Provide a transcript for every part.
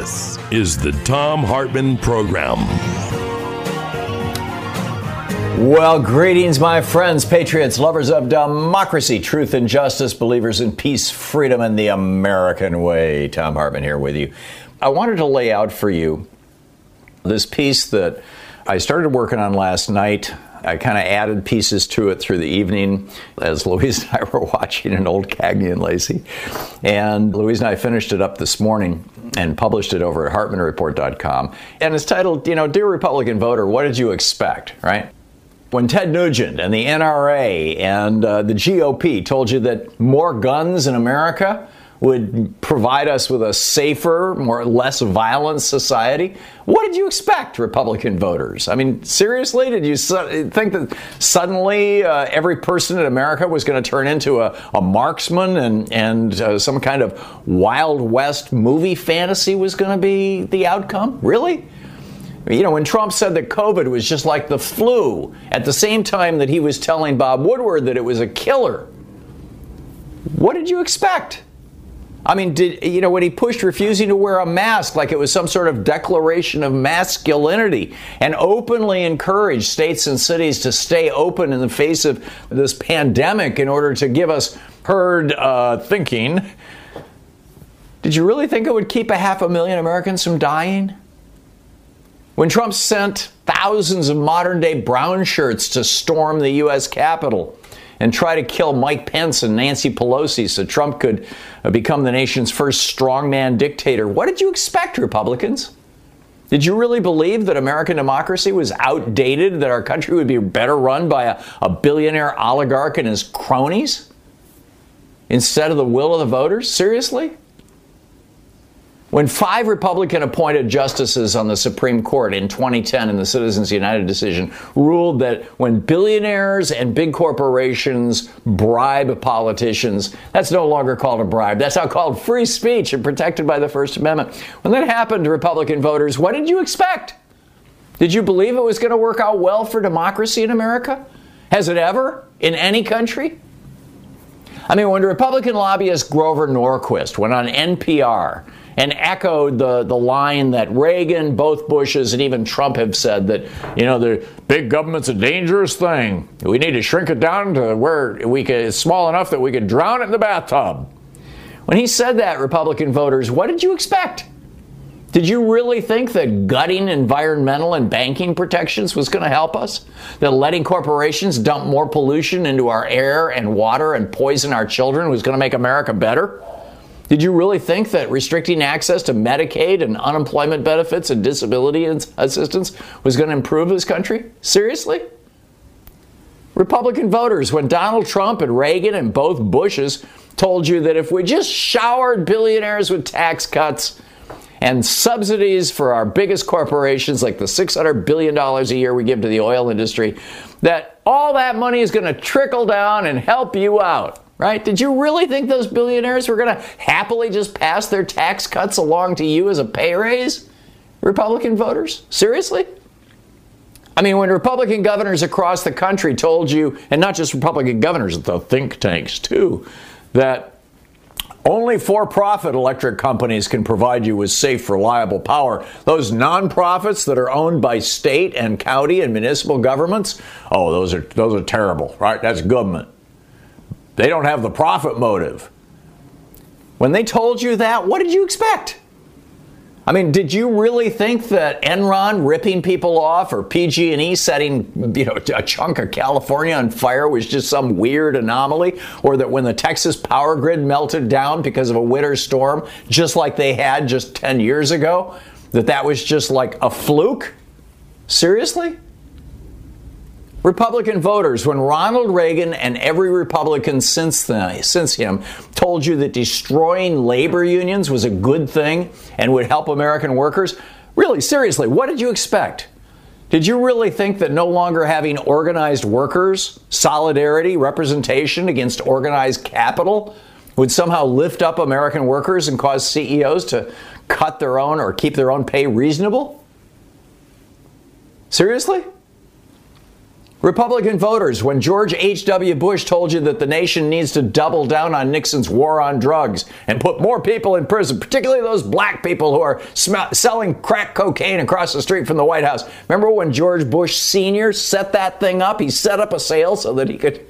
This is the Thom Hartmann Program. Well, greetings, my friends, patriots, lovers of democracy, truth, and justice, believers in peace, freedom, and the American way. Thom Hartmann here with you. I wanted to lay out for you this piece that I started working on last night. I kind of added pieces to it through the evening as Louise and I were watching an old Cagney and Lacey. And Louise and I finished it up this morning and published it over at hartmannreport.com. And it's titled, you know, Dear Republican Voter, What Did You Expect, right? When Ted Nugent and the NRA and uh, the GOP told you that more guns in America would provide us with a safer, more less violent society. What did you expect, Republican voters? I mean, seriously, did you su- think that suddenly uh, every person in America was going to turn into a, a marksman and and uh, some kind of Wild West movie fantasy was going to be the outcome? Really? You know, when Trump said that COVID was just like the flu, at the same time that he was telling Bob Woodward that it was a killer, what did you expect? I mean, did you know when he pushed refusing to wear a mask like it was some sort of declaration of masculinity and openly encouraged states and cities to stay open in the face of this pandemic in order to give us herd uh, thinking? Did you really think it would keep a half a million Americans from dying? When Trump sent thousands of modern day brown shirts to storm the U.S. Capitol, and try to kill Mike Pence and Nancy Pelosi so Trump could uh, become the nation's first strongman dictator. What did you expect, Republicans? Did you really believe that American democracy was outdated, that our country would be better run by a, a billionaire oligarch and his cronies instead of the will of the voters? Seriously? When five Republican appointed justices on the Supreme Court in 2010 in the Citizens United decision ruled that when billionaires and big corporations bribe politicians, that's no longer called a bribe. That's now called free speech and protected by the First Amendment. When that happened to Republican voters, what did you expect? Did you believe it was going to work out well for democracy in America? Has it ever in any country? I mean, when Republican lobbyist Grover Norquist went on NPR and echoed the, the line that Reagan, both Bushes, and even Trump have said that, you know, the big government's a dangerous thing. We need to shrink it down to where we could, it's small enough that we could drown it in the bathtub. When he said that, Republican voters, what did you expect? Did you really think that gutting environmental and banking protections was going to help us? That letting corporations dump more pollution into our air and water and poison our children was going to make America better? Did you really think that restricting access to Medicaid and unemployment benefits and disability assistance was going to improve this country? Seriously? Republican voters, when Donald Trump and Reagan and both Bushes told you that if we just showered billionaires with tax cuts and subsidies for our biggest corporations, like the $600 billion a year we give to the oil industry, that all that money is going to trickle down and help you out right? Did you really think those billionaires were going to happily just pass their tax cuts along to you as a pay raise? Republican voters? Seriously? I mean, when Republican governors across the country told you, and not just Republican governors, the think tanks too, that only for profit electric companies can provide you with safe, reliable power. Those nonprofits that are owned by state and county and municipal governments, oh, those are, those are terrible, right? That's government. They don't have the profit motive. When they told you that, what did you expect? I mean, did you really think that Enron ripping people off or PG&E setting, you know, a chunk of California on fire was just some weird anomaly or that when the Texas power grid melted down because of a winter storm, just like they had just 10 years ago, that that was just like a fluke? Seriously? Republican voters, when Ronald Reagan and every Republican since, since him told you that destroying labor unions was a good thing and would help American workers, really, seriously, what did you expect? Did you really think that no longer having organized workers, solidarity, representation against organized capital would somehow lift up American workers and cause CEOs to cut their own or keep their own pay reasonable? Seriously? Republican voters, when George H.W. Bush told you that the nation needs to double down on Nixon's war on drugs and put more people in prison, particularly those black people who are sm- selling crack cocaine across the street from the White House. Remember when George Bush Sr. set that thing up? He set up a sale so that he could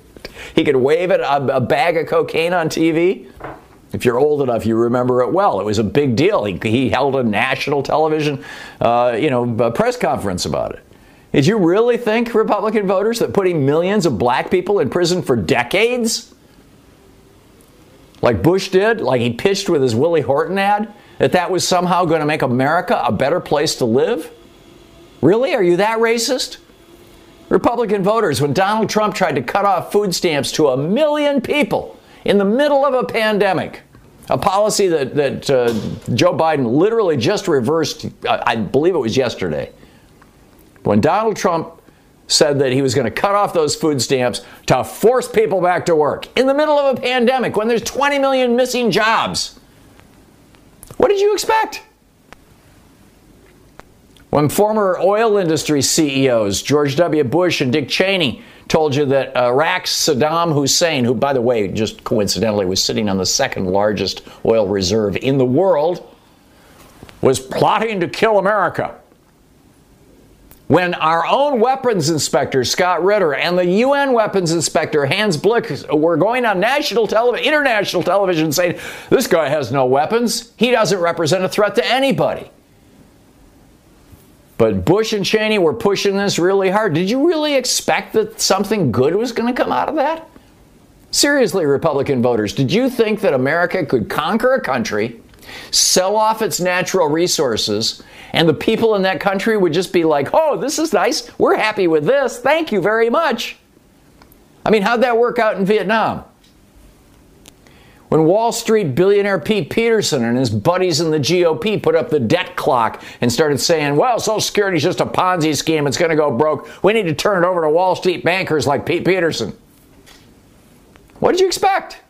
he could wave it a, a bag of cocaine on TV. If you're old enough, you remember it well. It was a big deal. He, he held a national television, uh, you know, press conference about it. Did you really think, Republican voters, that putting millions of black people in prison for decades, like Bush did, like he pitched with his Willie Horton ad, that that was somehow going to make America a better place to live? Really? Are you that racist? Republican voters, when Donald Trump tried to cut off food stamps to a million people in the middle of a pandemic, a policy that, that uh, Joe Biden literally just reversed, I believe it was yesterday. When Donald Trump said that he was going to cut off those food stamps to force people back to work in the middle of a pandemic when there's 20 million missing jobs. What did you expect? When former oil industry CEOs George W. Bush and Dick Cheney told you that uh, Iraq's Saddam Hussein, who, by the way, just coincidentally was sitting on the second largest oil reserve in the world, was plotting to kill America when our own weapons inspector, Scott Ritter, and the UN weapons inspector, Hans Blix, were going on national television, international television saying, this guy has no weapons. He doesn't represent a threat to anybody. But Bush and Cheney were pushing this really hard. Did you really expect that something good was going to come out of that? Seriously, Republican voters, did you think that America could conquer a country, sell off its natural resources, and the people in that country would just be like, oh, this is nice. We're happy with this. Thank you very much. I mean, how'd that work out in Vietnam? When Wall Street billionaire Pete Peterson and his buddies in the GOP put up the debt clock and started saying, well, Social Security is just a Ponzi scheme, it's going to go broke. We need to turn it over to Wall Street bankers like Pete Peterson. What did you expect?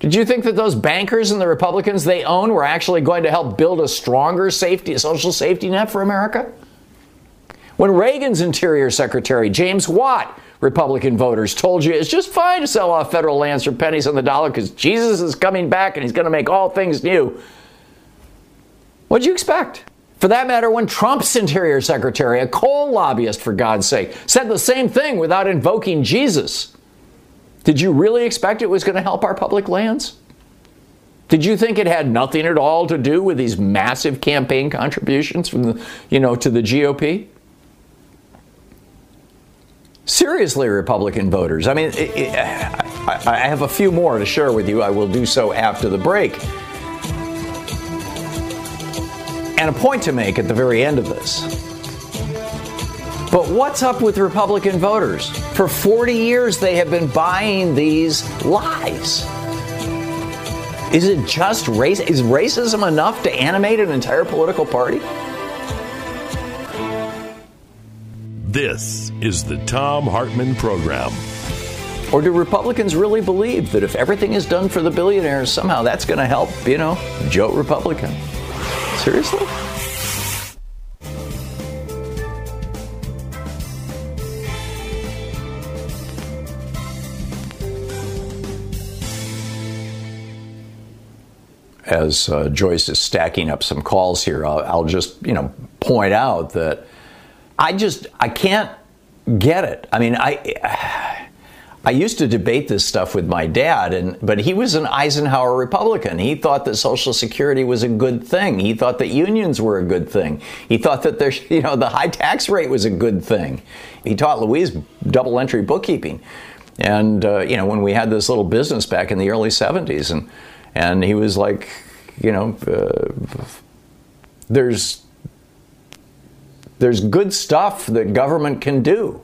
Did you think that those bankers and the Republicans they own were actually going to help build a stronger safety, a social safety net for America? When Reagan's Interior Secretary, James Watt, Republican voters told you it's just fine to sell off federal lands for pennies on the dollar because Jesus is coming back and he's going to make all things new. What'd you expect? For that matter, when Trump's Interior Secretary, a coal lobbyist for God's sake, said the same thing without invoking Jesus. Did you really expect it was going to help our public lands? Did you think it had nothing at all to do with these massive campaign contributions from the, you know, to the GOP? Seriously, Republican voters. I mean, it, it, I, I have a few more to share with you. I will do so after the break. And a point to make at the very end of this. But what's up with Republican voters? For 40 years, they have been buying these lies. Is it just race? Is racism enough to animate an entire political party? This is the Thom Hartmann Program. Or do Republicans really believe that if everything is done for the billionaires, somehow that's going to help, you know, Joe Republican? Seriously? As uh, Joyce is stacking up some calls here, I'll, I'll, just you know point out that I just I can't get it. I mean, I I used to debate this stuff with my dad, and but he was an Eisenhower Republican. He thought that Social Security was a good thing. He thought that unions were a good thing. He thought that there, you know, the high tax rate was a good thing. He taught Louise double entry bookkeeping, and uh, you know when we had this little business back in the early '70s, and and he was like, you know, uh, there's there's good stuff that government can do.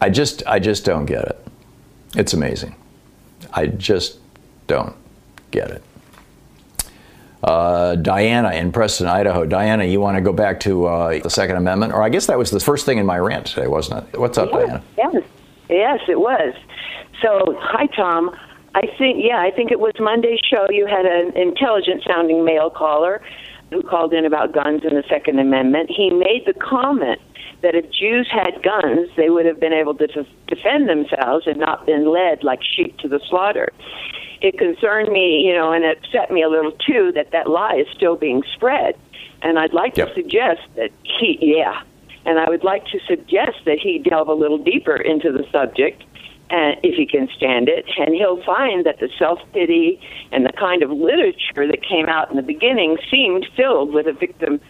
I just, I just don't get it. It's amazing. I just don't get it. Uh, Diana in Preston, Idaho. Diana, you want to go back to uh, the Second Amendment? Or I guess that was the first thing in my rant today, wasn't it? What's up, yes, Diana? Yes, yes, it was. So, hi, Thom. I think, yeah, I think it was Monday's show. You had an intelligent sounding male caller who called in about guns and the Second Amendment. He made the comment that if Jews had guns, they would have been able to defend themselves and not been led like sheep to the slaughter. It concerned me, you know, and it upset me a little too that that lie is still being spread. And I'd like yep. to suggest that he, yeah, and I would like to suggest that he delve a little deeper into the subject uh, if he can stand it, and he'll find that the self pity and the kind of literature that came out in the beginning seemed filled with a victim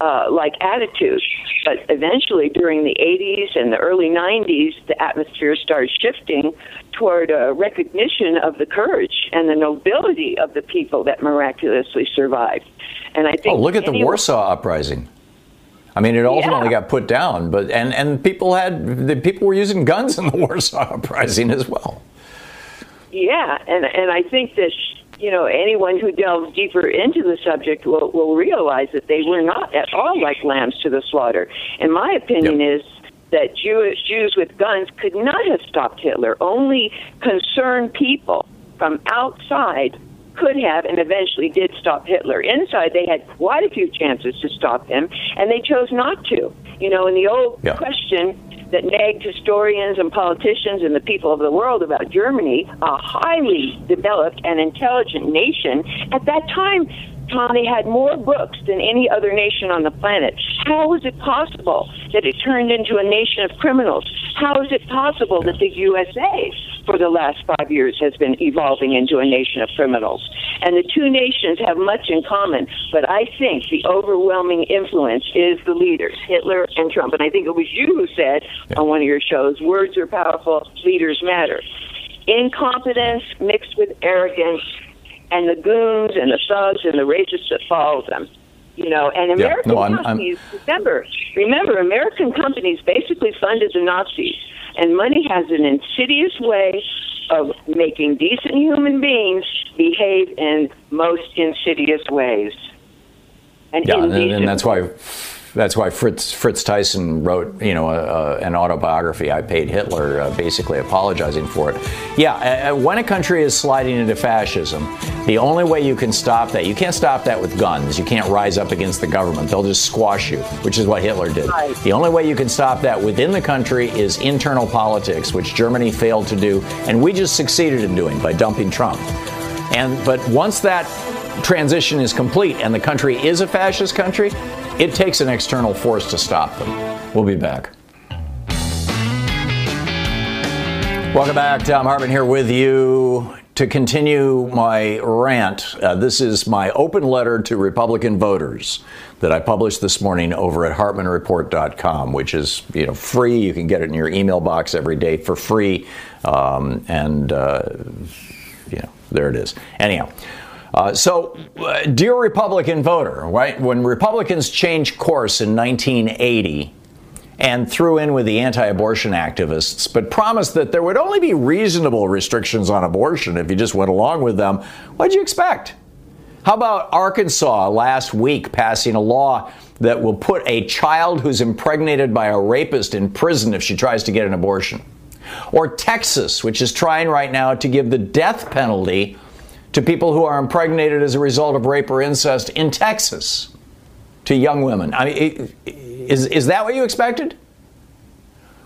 uh, like attitude. But eventually, during the 80s and the early 90s, the atmosphere started shifting toward a recognition of the courage and the nobility of the people that miraculously survived. And I think. Oh, look at the Warsaw Uprising. I mean, it ultimately yeah. got put down, but and and people had the people were using guns in the Warsaw Uprising as well. Yeah, and and I think that you know anyone who delves deeper into the subject will will realize that they were not at all like lambs to the slaughter. And my opinion yep. is that Jewish Jews with guns could not have stopped Hitler. Only concerned people from outside could have and eventually did stop Hitler. Inside, they had quite a few chances to stop him, and they chose not to. You know, in the old yeah. question that nagged historians and politicians and the people of the world about Germany, a highly developed and intelligent nation, at that time, Tommy had more books than any other nation on the planet. How is it possible that it turned into a nation of criminals? How is it possible that the USA, for the last five years, has been evolving into a nation of criminals? And the two nations have much in common, but I think the overwhelming influence is the leaders, Hitler and Trump. And I think it was you who said on one of your shows, words are powerful, leaders matter. Incompetence mixed with arrogance and the goons and the thugs and the racists that follow them. You know, and American yeah, no, companies, I'm, I'm... remember, remember, American companies basically funded the Nazis, and money has an insidious way of making decent human beings behave in most insidious ways. And yeah, and, and that's why that's why Fritz, Fritz Thyssen wrote, you know, a, a, an autobiography, I Paid Hitler, uh, basically apologizing for it. Yeah, uh, when a country is sliding into fascism, the only way you can stop that, you can't stop that with guns. You can't rise up against the government. They'll just squash you, which is what Hitler did. Right. The only way you can stop that within the country is internal politics, which Germany failed to do, and we just succeeded in doing by dumping Trump. And but once that transition is complete and the country is a fascist country, it takes an external force to stop them. We'll be back. Welcome back. Thom Hartmann here with you to continue my rant. Uh, this is my open letter to Republican voters that I published this morning over at HartmannReport.com, which is you know free. You can get it in your email box every day for free, um, and uh, you know there it is. Anyhow. Uh, so, uh, dear Republican voter, right? When Republicans changed course in 1980 and threw in with the anti abortion activists, but promised that there would only be reasonable restrictions on abortion if you just went along with them, what'd you expect? How about Arkansas last week passing a law that will put a child who's impregnated by a rapist in prison if she tries to get an abortion? Or Texas, which is trying right now to give the death penalty to people who are impregnated as a result of rape or incest in Texas to young women. I mean, is, is that what you expected?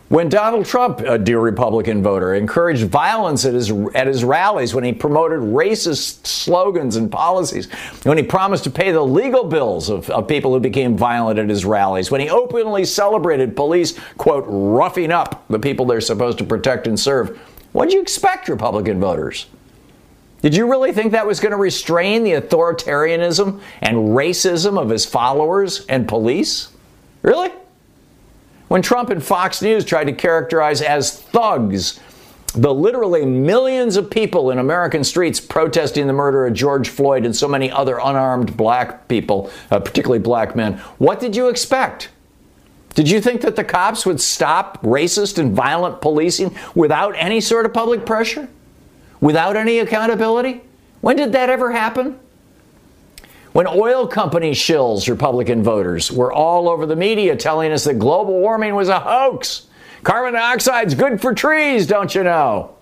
When Donald Trump, a dear Republican voter, encouraged violence at his, at his rallies, when he promoted racist slogans and policies, when he promised to pay the legal bills of, of people who became violent at his rallies, when he openly celebrated police, quote, roughing up the people they're supposed to protect and serve, what did you expect, Republican voters? Did you really think that was going to restrain the authoritarianism and racism of his followers and police? Really? When Trump and Fox News tried to characterize as thugs the literally millions of people in American streets protesting the murder of George Floyd and so many other unarmed black people, uh, particularly black men, what did you expect? Did you think that the cops would stop racist and violent policing without any sort of public pressure? Without any accountability? When did that ever happen? When oil company shills Republican voters were all over the media telling us that global warming was a hoax. Carbon dioxide's good for trees, don't you know?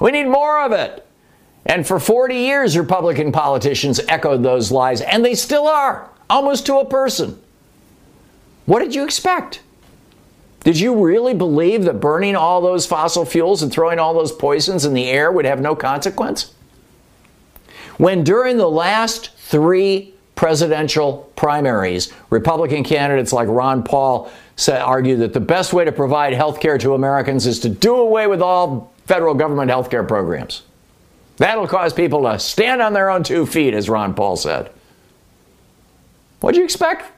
We need more of it. And for 40 years, Republican politicians echoed those lies, and they still are, almost to a person. What did you expect? Did you really believe that burning all those fossil fuels and throwing all those poisons in the air would have no consequence? When during the last three presidential primaries, Republican candidates like Ron Paul said, argued that the best way to provide health care to Americans is to do away with all federal government health care programs. That'll cause people to stand on their own two feet, as Ron Paul said. What'd you expect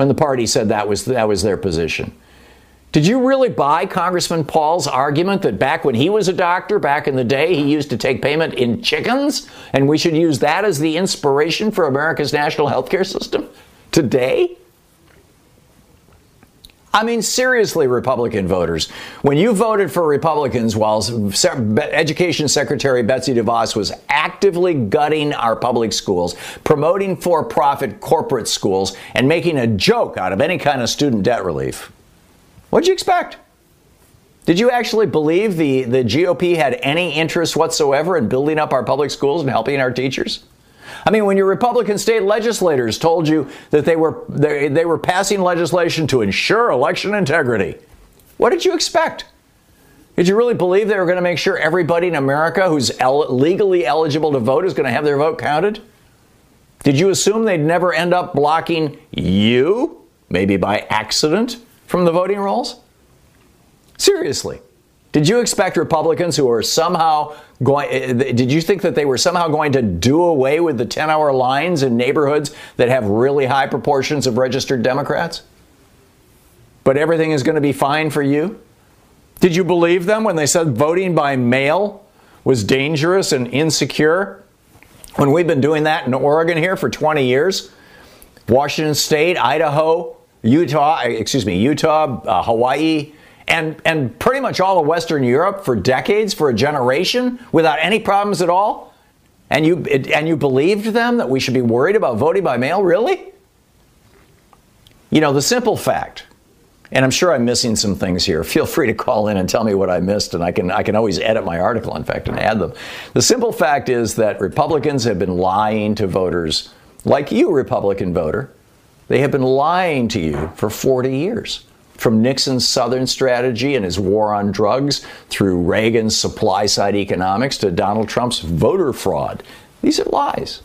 when the party said that was, that was their position? Did you really buy Congressman Paul's argument that back when he was a doctor, back in the day, he used to take payment in chickens, and we should use that as the inspiration for America's national healthcare system today? I mean, seriously, Republican voters, when you voted for Republicans while Education Secretary Betsy DeVos was actively gutting our public schools, promoting for profit corporate schools, and making a joke out of any kind of student debt relief, What'd you expect? Did you actually believe the, the GOP had any interest whatsoever in building up our public schools and helping our teachers? I mean, when your Republican state legislators told you that they were, they, they were passing legislation to ensure election integrity, what did you expect? Did you really believe they were going to make sure everybody in America who's el- legally eligible to vote is going to have their vote counted? Did you assume they'd never end up blocking you, maybe by accident? from the voting rolls? Seriously. Did you expect Republicans who are somehow going, eh, did you think that they were somehow going to do away with the 10 hour lines in neighborhoods that have really high proportions of registered Democrats? But everything is going to be fine for you? Did you believe them when they said voting by mail was dangerous and insecure? When we've been doing that in Oregon here for 20 years, Washington State, Idaho, Utah, excuse me, Utah, uh, Hawaii, and, and pretty much all of Western Europe for decades, for a generation, without any problems at all? And you, and you believed them that we should be worried about voting by mail? Really? You know, the simple fact, and I'm sure I'm missing some things here. Feel free to call in and tell me what I missed, and I can, I can always edit my article, in fact, and add them. The simple fact is that Republicans have been lying to voters, like you, Republican voter, they have been lying to you for 40 years. From Nixon's Southern strategy and his war on drugs, through Reagan's supply side economics to Donald Trump's voter fraud. These are lies.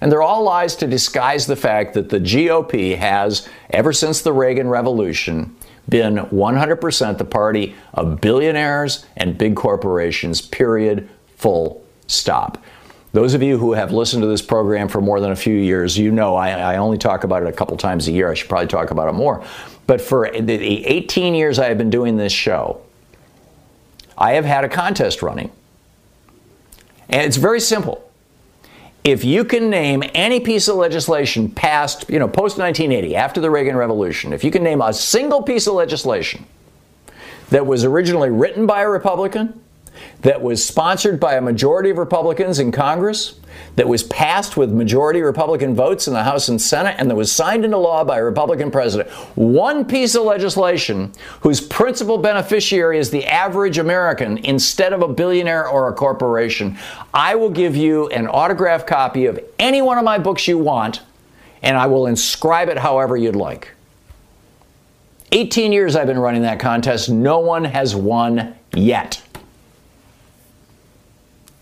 And they're all lies to disguise the fact that the GOP has, ever since the Reagan Revolution, been 100% the party of billionaires and big corporations, period, full stop. Those of you who have listened to this program for more than a few years, you know I, I only talk about it a couple times a year. I should probably talk about it more. But for the 18 years I have been doing this show, I have had a contest running. And it's very simple. If you can name any piece of legislation passed, you know, post 1980, after the Reagan Revolution, if you can name a single piece of legislation that was originally written by a Republican, that was sponsored by a majority of Republicans in Congress, that was passed with majority Republican votes in the House and Senate, and that was signed into law by a Republican president. One piece of legislation whose principal beneficiary is the average American instead of a billionaire or a corporation. I will give you an autographed copy of any one of my books you want, and I will inscribe it however you'd like. 18 years I've been running that contest. No one has won yet.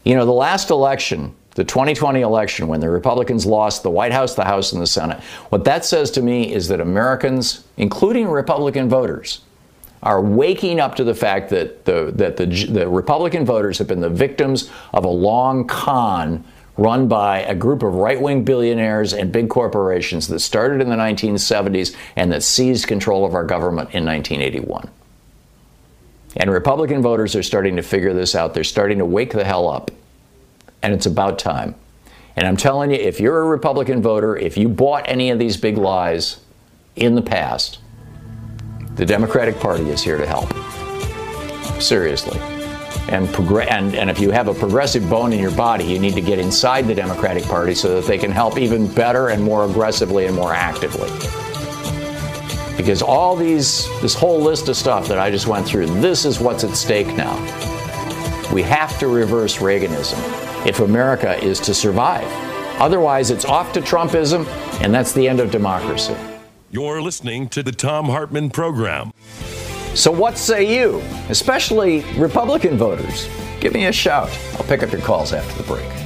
You know, the last election, the 2020 election, when the Republicans lost the White House, the House, and the Senate, what that says to me is that Americans, including Republican voters, are waking up to the fact that the, that the, the Republican voters have been the victims of a long con run by a group of right wing billionaires and big corporations that started in the 1970s and that seized control of our government in 1981. And Republican voters are starting to figure this out. They're starting to wake the hell up. And it's about time. And I'm telling you, if you're a Republican voter, if you bought any of these big lies in the past, The Democratic Party is here to help. Seriously. And, progr- and, and if you have a progressive bone in your body, you need to get inside the Democratic Party so that they can help even better and more aggressively and more actively. Because all these, this whole list of stuff that I just went through, this is what's at stake now. We have to reverse Reaganism if America is to survive. Otherwise, it's off to Trumpism, and that's the end of democracy. You're listening to the Thom Hartmann Program. So, what say you, especially Republican voters? Give me a shout. I'll pick up your calls after the break.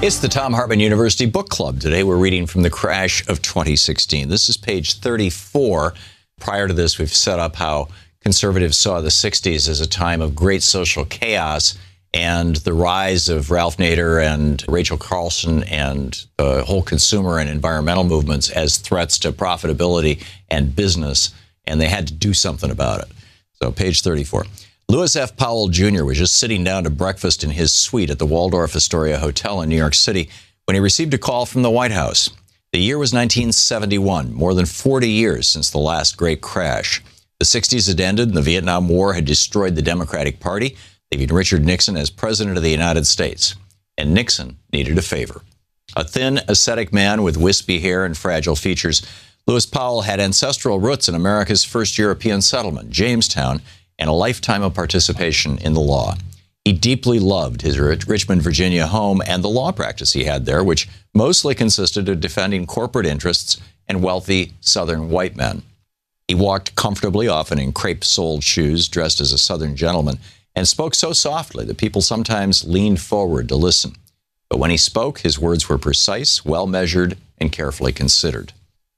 It's the Thom Hartmann University Book Club. Today we're reading from the crash of 2016. This is page 34. Prior to this, we've set up how conservatives saw the 60s as a time of great social chaos and the rise of Ralph Nader and Rachel Carlson and the whole consumer and environmental movements as threats to profitability and business, and they had to do something about it. So, page 34. Lewis F. Powell Jr. was just sitting down to breakfast in his suite at the Waldorf Astoria Hotel in New York City when he received a call from the White House. The year was 1971, more than 40 years since the last great crash. The 60s had ended and the Vietnam War had destroyed the Democratic Party, leaving Richard Nixon as President of the United States. And Nixon needed a favor. A thin, ascetic man with wispy hair and fragile features, Lewis Powell had ancestral roots in America's first European settlement, Jamestown, and a lifetime of participation in the law. He deeply loved his Richmond, Virginia home and the law practice he had there, which mostly consisted of defending corporate interests and wealthy Southern white men. He walked comfortably, often in crepe soled shoes, dressed as a Southern gentleman, and spoke so softly that people sometimes leaned forward to listen. But when he spoke, his words were precise, well measured, and carefully considered.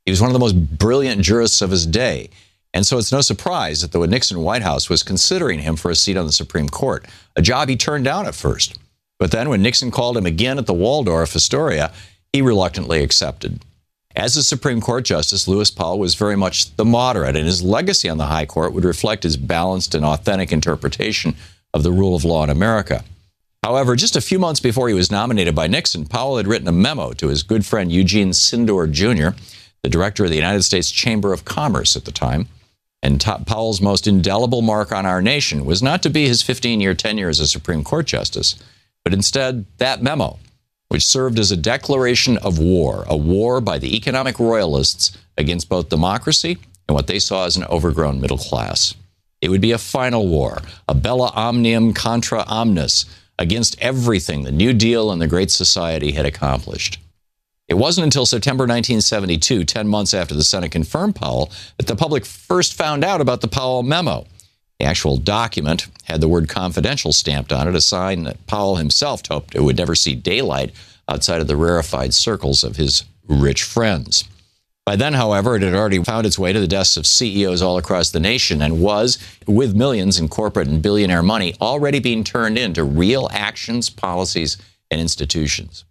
He was one of the most brilliant jurists of his day and so it's no surprise that the Nixon White House was considering him for a seat on the Supreme Court, a job he turned down at first. But then when Nixon called him again at the Waldorf Astoria, he reluctantly accepted. As a Supreme Court Justice, Lewis Powell was very much the moderate, and his legacy on the High Court would reflect his balanced and authentic interpretation of the rule of law in America. However, just a few months before he was nominated by Nixon, Powell had written a memo to his good friend Eugene Sydnor Jr., the director of the United States Chamber of Commerce at the time, and Powell's most indelible mark on our nation was not to be his 15 year tenure as a Supreme Court justice, but instead that memo, which served as a declaration of war, a war by the economic royalists against both democracy and what they saw as an overgrown middle class. It would be a final war, a bella omnium contra omnes, against everything the New Deal and the Great Society had accomplished. It wasn't until September 1972, 10 months after the Senate confirmed Powell, that the public first found out about the Powell memo. The actual document had the word confidential stamped on it, a sign that Powell himself hoped it would never see daylight outside of the rarefied circles of his rich friends. By then, however, it had already found its way to the desks of CEOs all across the nation and was, with millions in corporate and billionaire money, already being turned into real actions, policies, and institutions.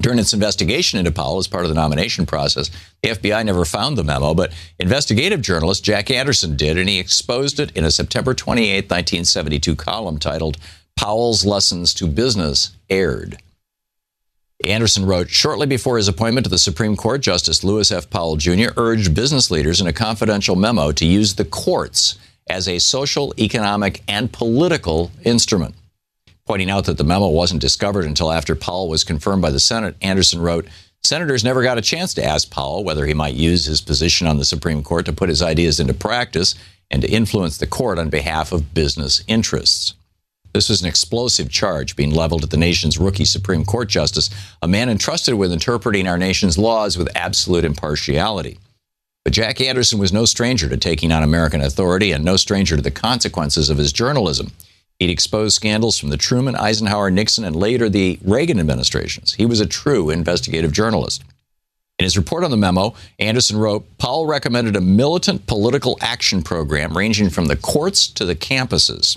During its investigation into Powell as part of the nomination process, the FBI never found the memo, but investigative journalist Jack Anderson did, and he exposed it in a September 28, 1972 column titled Powell's Lessons to Business Aired. Anderson wrote Shortly before his appointment to the Supreme Court, Justice Lewis F. Powell Jr. urged business leaders in a confidential memo to use the courts as a social, economic, and political instrument. Pointing out that the memo wasn't discovered until after Powell was confirmed by the Senate, Anderson wrote Senators never got a chance to ask Powell whether he might use his position on the Supreme Court to put his ideas into practice and to influence the court on behalf of business interests. This was an explosive charge being leveled at the nation's rookie Supreme Court justice, a man entrusted with interpreting our nation's laws with absolute impartiality. But Jack Anderson was no stranger to taking on American authority and no stranger to the consequences of his journalism. He'd exposed scandals from the Truman, Eisenhower, Nixon, and later the Reagan administrations. He was a true investigative journalist. In his report on the memo, Anderson wrote Powell recommended a militant political action program ranging from the courts to the campuses.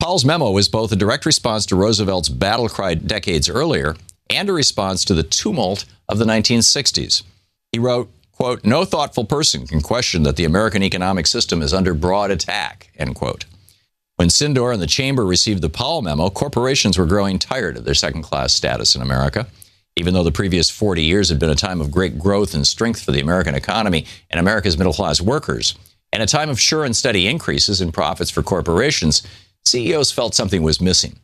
Powell's memo was both a direct response to Roosevelt's battle cry decades earlier and a response to the tumult of the 1960s. He wrote, quote, no thoughtful person can question that the American economic system is under broad attack, end quote. When Sydnor and the Chamber received the Powell memo, corporations were growing tired of their second class status in America. Even though the previous 40 years had been a time of great growth and strength for the American economy and America's middle class workers, and a time of sure and steady increases in profits for corporations, CEOs felt something was missing.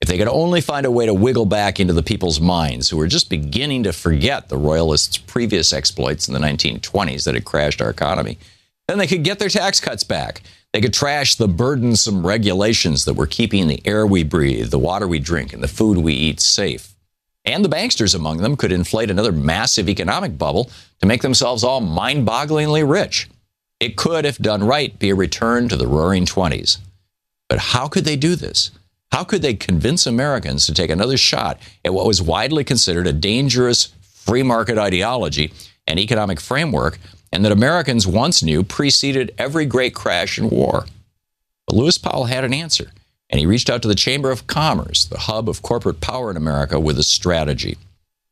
If they could only find a way to wiggle back into the people's minds who were just beginning to forget the Royalists' previous exploits in the 1920s that had crashed our economy, then they could get their tax cuts back. They could trash the burdensome regulations that were keeping the air we breathe, the water we drink, and the food we eat safe. And the banksters among them could inflate another massive economic bubble to make themselves all mind bogglingly rich. It could, if done right, be a return to the roaring 20s. But how could they do this? How could they convince Americans to take another shot at what was widely considered a dangerous free market ideology and economic framework, and that Americans once knew preceded every great crash and war? But Lewis Powell had an answer, and he reached out to the Chamber of Commerce, the hub of corporate power in America, with a strategy.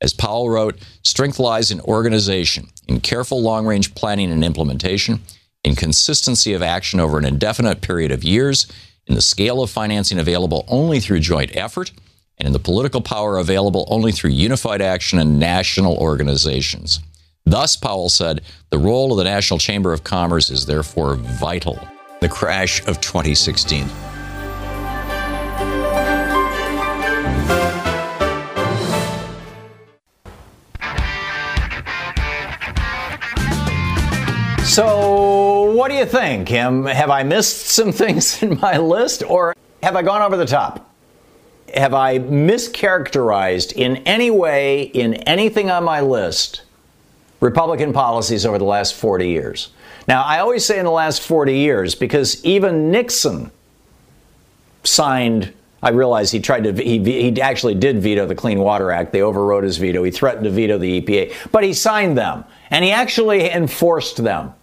As Powell wrote, strength lies in organization, in careful long range planning and implementation, in consistency of action over an indefinite period of years, in the scale of financing available only through joint effort, and in the political power available only through unified action and national organizations. Thus, Powell said, the role of the National Chamber of Commerce is therefore vital. The crash of 2016. So, what do you think, Kim? Have I missed some things in my list, or have I gone over the top? Have I mischaracterized in any way, in anything on my list, Republican policies over the last 40 years? Now, I always say in the last 40 years because even Nixon signed. I realize he tried to, he, he actually did veto the Clean Water Act. They overrode his veto. He threatened to veto the EPA, but he signed them and he actually enforced them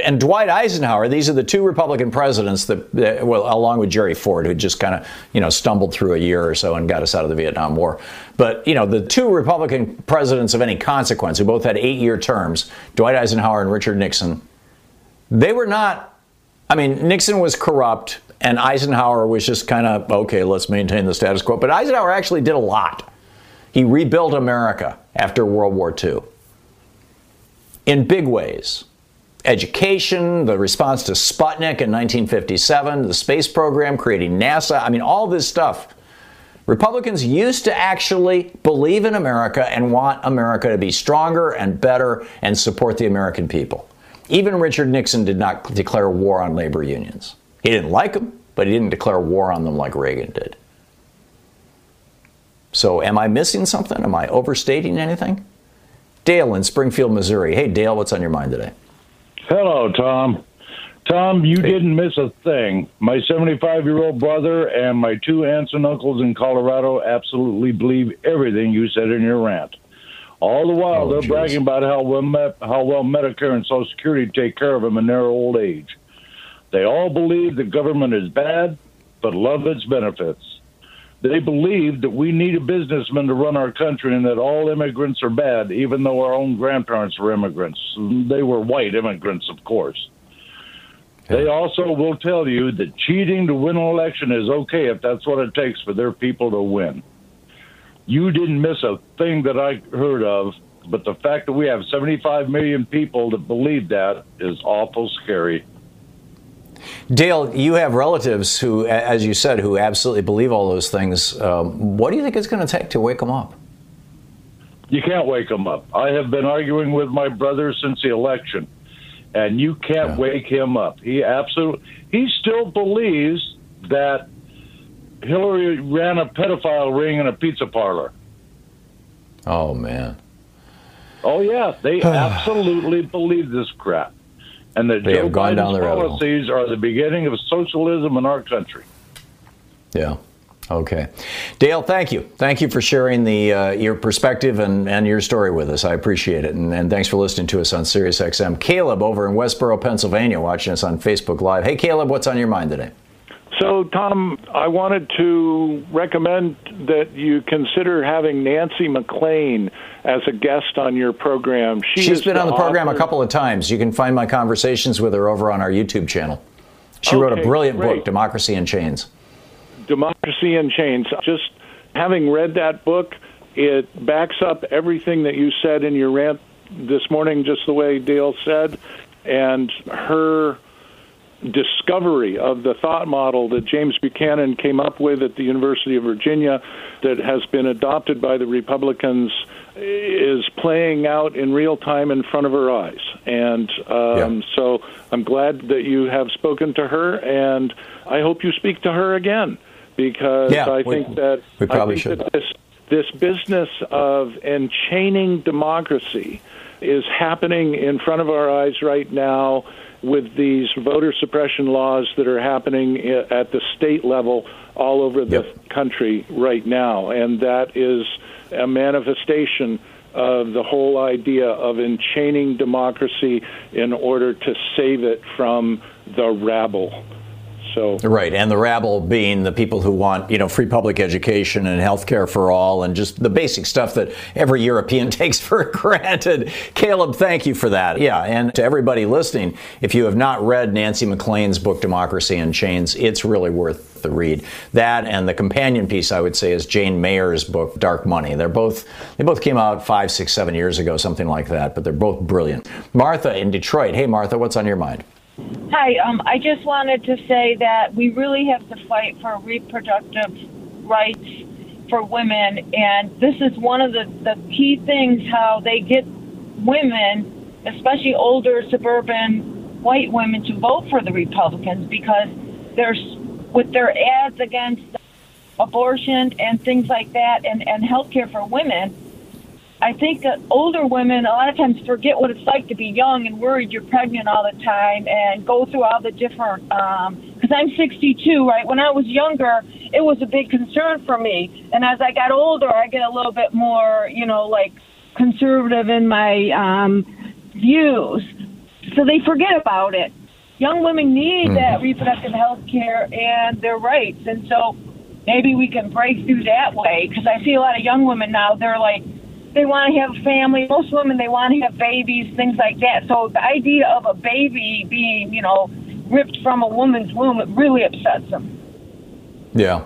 and Dwight Eisenhower, these are the two Republican presidents that, that well, along with Jerry Ford, who just kind of, you know, stumbled through a year or so and got us out of the Vietnam War. But, you know, the two Republican presidents of any consequence who both had eight year terms, Dwight Eisenhower and Richard Nixon, they were not, I mean, Nixon was corrupt and Eisenhower was just kind of, okay, let's maintain the status quo. But Eisenhower actually did a lot. He rebuilt America after World War II in big ways education, the response to Sputnik in 1957, the space program, creating NASA. I mean, all this stuff. Republicans used to actually believe in America and want America to be stronger and better and support the American people. Even Richard Nixon did not declare war on labor unions. He didn't like them, but he didn't declare war on them like Reagan did. So, am I missing something? Am I overstating anything? Dale in Springfield, Missouri. Hey, Dale, what's on your mind today? Hello, Thom. Thom, you hey. didn't miss a thing. My 75 year old brother and my two aunts and uncles in Colorado absolutely believe everything you said in your rant. All the while, oh, they're geez. bragging about how well, how well Medicare and Social Security take care of them in their old age. They all believe the government is bad, but love its benefits. They believe that we need a businessman to run our country and that all immigrants are bad, even though our own grandparents were immigrants. They were white immigrants, of course. They also will tell you that cheating to win an election is okay if that's what it takes for their people to win. You didn't miss a thing that I heard of, but the fact that we have 75 million people that believe that is awful scary. Dale, you have relatives who, as you said, who absolutely believe all those things. Um, what do you think it's going to take to wake them up? You can't wake them up. I have been arguing with my brother since the election, and you can't yeah. wake him up. He absolutely, he still believes that Hillary ran a pedophile ring in a pizza parlor. Oh man. Oh yeah, they absolutely believe this crap, and that they Joe have gone Biden's down the policies are the beginning of socialism in our country. Yeah. Okay. Dale, thank you. Thank you for sharing the uh, your perspective and, and your story with us. I appreciate it. And, and thanks for listening to us on SiriusXM. Caleb over in Westboro, Pennsylvania, watching us on Facebook Live. Hey, Caleb, what's on your mind today? So, Thom, I wanted to recommend that you consider having Nancy MacLean as a guest on your program. She She's been on the program a couple of times. You can find my conversations with her over on our YouTube channel. She okay, wrote a brilliant great. book, Democracy in Chains. Democracy in Chains. Just having read that book, it backs up everything that you said in your rant this morning, just the way Dale said. And her discovery of the thought model that James Buchanan came up with at the University of Virginia that has been adopted by the Republicans is playing out in real time in front of her eyes. And um, yeah. so I'm glad that you have spoken to her, and I hope you speak to her again because yeah, I think we, that we probably I think should. That this, this business of enchaining democracy is happening in front of our eyes right now with these voter suppression laws that are happening eh, at the state level all over the yep. country right now. And that is a manifestation of the whole idea of enchaining democracy in order to save it from the rabble. So right, and the rabble being the people who want you know free public education and health care for all, and just the basic stuff that every European takes for granted. Caleb, thank you for that. Yeah, and to everybody listening, if you have not read Nancy MacLean's book Democracy in Chains, it's really worth the read. That and the companion piece, I would say, is Jane Mayer's book Dark Money. They're both they both came out five, six, seven years ago, something like that, but they're both brilliant. Martha in Detroit. Hey, Martha, what's on your mind? Hi, um, I just wanted to say that we really have to fight for reproductive rights for women, and this is one of the, the key things how they get women, especially older suburban white women, to vote for the Republicans because there's with their ads against abortion and things like that and, and health care for women I think that older women a lot of times forget what it's like to be young and worried you're pregnant all the time and go through all the different. Because um, I'm 62, right? When I was younger, it was a big concern for me, and as I got older, I get a little bit more, you know, like conservative in my um, views. So they forget about it. Young women need mm-hmm. that reproductive health care and their rights, and so maybe we can break through that way. Because I see a lot of young women now; they're like they want to have a family. Most women they want to have babies, things like that. So the idea of a baby being, you know, ripped from a woman's womb, it really upsets them. Yeah.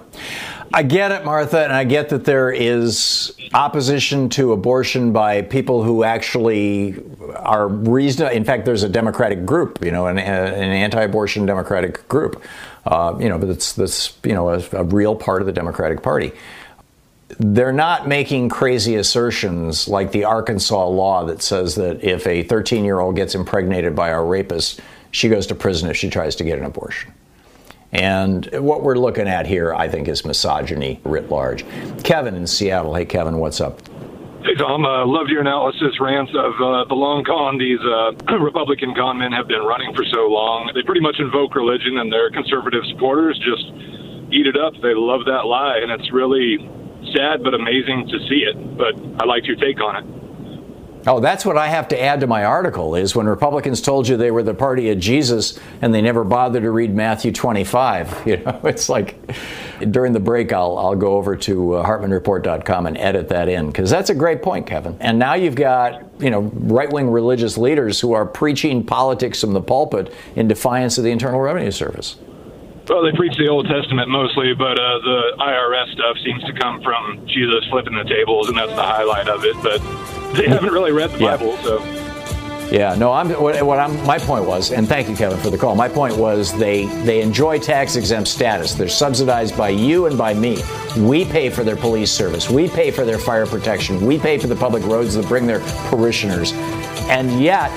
I get it, Martha, and I get that there is opposition to abortion by people who actually are reasonable. In fact, there's a Democratic group, you know, an, an anti-abortion Democratic group, uh, you know, but it's this, you know, a, a real part of the Democratic Party they're not making crazy assertions like the Arkansas law that says that if a 13 year old gets impregnated by a rapist, she goes to prison if she tries to get an abortion. And what we're looking at here, I think, is misogyny writ large. Kevin in Seattle. Hey, Kevin, what's up? Hey, Thom. Uh, loved your analysis, rants of uh, the long con these uh, Republican con men have been running for so long. They pretty much invoke religion, and their conservative supporters just eat it up. They love that lie, and it's really sad but amazing to see it. But I liked your take on it. Oh, that's what I have to add to my article is when Republicans told you they were the party of Jesus and they never bothered to read Matthew 25. You know, it's like during the break, I'll, I'll go over to uh, HartmannReport.com and edit that in because that's a great point, Kevin. And now you've got, you know, right wing religious leaders who are preaching politics from the pulpit in defiance of the Internal Revenue Service. Well, they preach the Old Testament mostly, but uh, the IRS stuff seems to come from Jesus flipping the tables, and that's the highlight of it. But they haven't really read the Yeah. Bible, so. Yeah, no, I'm what, what I'm my point was, and thank you, Kevin, for the call. My point was they they enjoy tax exempt status. They're subsidized by you and by me. We pay for their police service. We pay for their fire protection. We pay for the public roads that bring their parishioners, and yet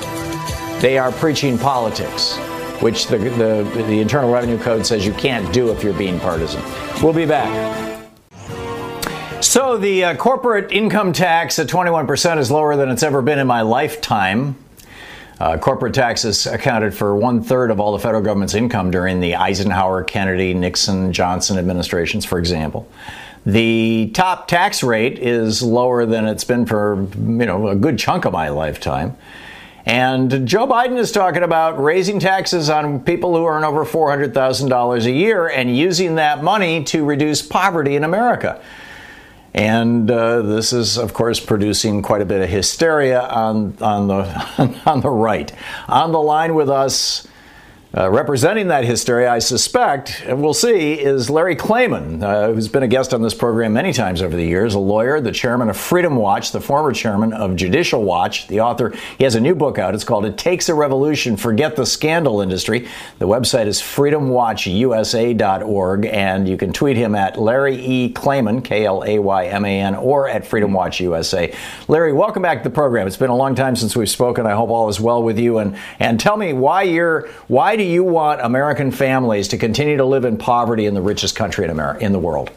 they are preaching politics, which the the, the Internal Revenue Code says you can't do if you're being partisan. We'll be back. So the uh, corporate income tax at 21% is lower than it's ever been in my lifetime. Uh, corporate taxes accounted for one third of all the federal government's income during the Eisenhower, Kennedy, Nixon, Johnson administrations, for example. The top tax rate is lower than it's been for you know a good chunk of my lifetime. And Joe Biden is talking about raising taxes on people who earn over $400,000 a year and using that money to reduce poverty in America. And uh, this is, of course, producing quite a bit of hysteria on, on, the, on the right. On the line with us, uh, representing that hysteria, I suspect, and we'll see, is Larry Klayman, uh, who's been a guest on this program many times over the years, a lawyer, the chairman of Freedom Watch, the former chairman of Judicial Watch, the author. He has a new book out. It's called It Takes a Revolution Forget the Scandal Industry. The website is freedomwatchusa.org, and you can tweet him at Larry E. Klayman, K L A Y M A N, or at Freedom Watch USA. Larry, welcome back to the program. It's been a long time since we've spoken. I hope all is well with you. And, and tell me why you're, why do you want American families to continue to live in poverty in the richest country in America, in the world?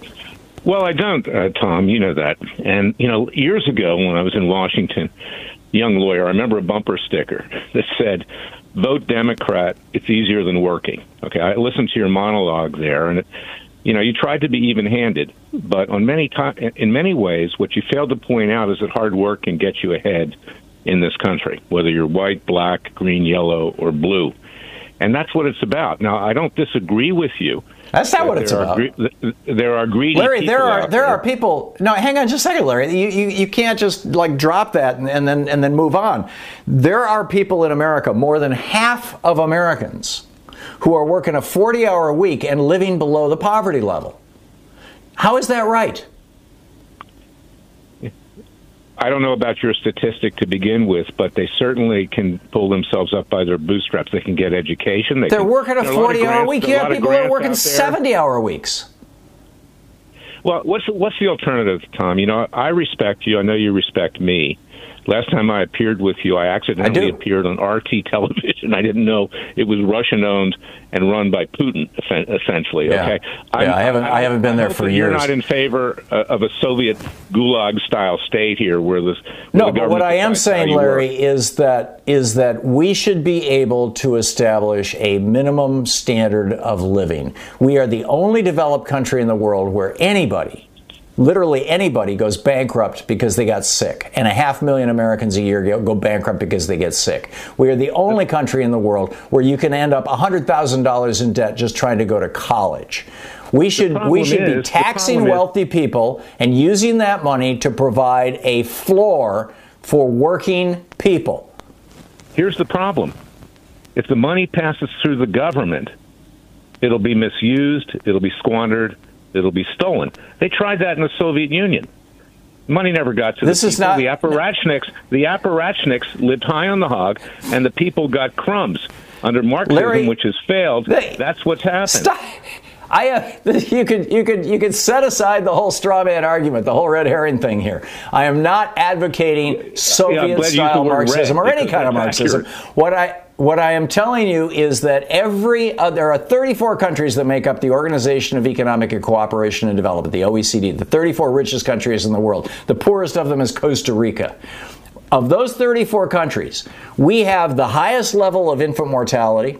Well, I don't, uh, Thom. You know that. And, you know, years ago when I was in Washington, young lawyer, I remember a bumper sticker that said, vote Democrat, it's easier than working. Okay, I listened to your monologue there, and, you know, you tried to be even handed, but on many ti- in many ways, what you failed to point out is that hard work can get you ahead in this country, whether you're white, black, green, yellow, or blue. And that's what it's about. Now, I don't disagree with you. That's not what it's there about. Are, gre- there are greedy Larry, there people are out there are people. No, hang on just a second, Larry. You you, you can't just like drop that and, and then and then move on. There are people in America, more than half of Americans, who are working a 40-hour week and living below the poverty level. How is that right? I don't know about your statistic to begin with, but they certainly can pull themselves up by their bootstraps. They can get education. They They're can, working a there are lot of 40-hour grants- week. You are have people who are working 70-hour weeks. Well, what's what's the alternative, Thom? You know, I respect you. I know you respect me. Last time I appeared with you, I accidentally I appeared on RT television. I didn't know it was Russian owned and run by Putin, essentially. Yeah. Okay, Yeah, I haven't- I haven't been there for that You're years. not in favor uh, of a Soviet gulag style state here, where this. where No, but what I am saying, you work. Larry, is that is that we should be able to establish a minimum standard of living. We are the only developed country in the world where anybody, literally anybody, goes bankrupt because they got sick, and a half million Americans a year go- bankrupt because they get sick. We are the only country in the world where you can end up hundred thousand dollars in debt just trying to go to college. We should we should is- be taxing problem is- wealthy people and using that money to provide a floor for working people. Here's the problem. If the money passes through the government, it'll be misused, it'll be squandered, it'll be stolen. They tried that in the Soviet Union. Money never got to This the is people. not- the apparatchiks. The apparatchiks lived high on the hog, and the people got crumbs under Marxism, Larry, which has failed. they- that's what's happened. Stop. I uh, you could you could you could set aside the whole straw man argument, the whole red herring thing here. I am not advocating Soviet glad you used the style Marxism or any kind of Marxism. accurate. What I what I am telling you is that every uh, there are 34 countries that make up the Organization of Economic Cooperation and Development, the OECD, the 34 richest countries in the world. The poorest of them is Costa Rica. Of those 34 countries, we have the highest level of infant mortality,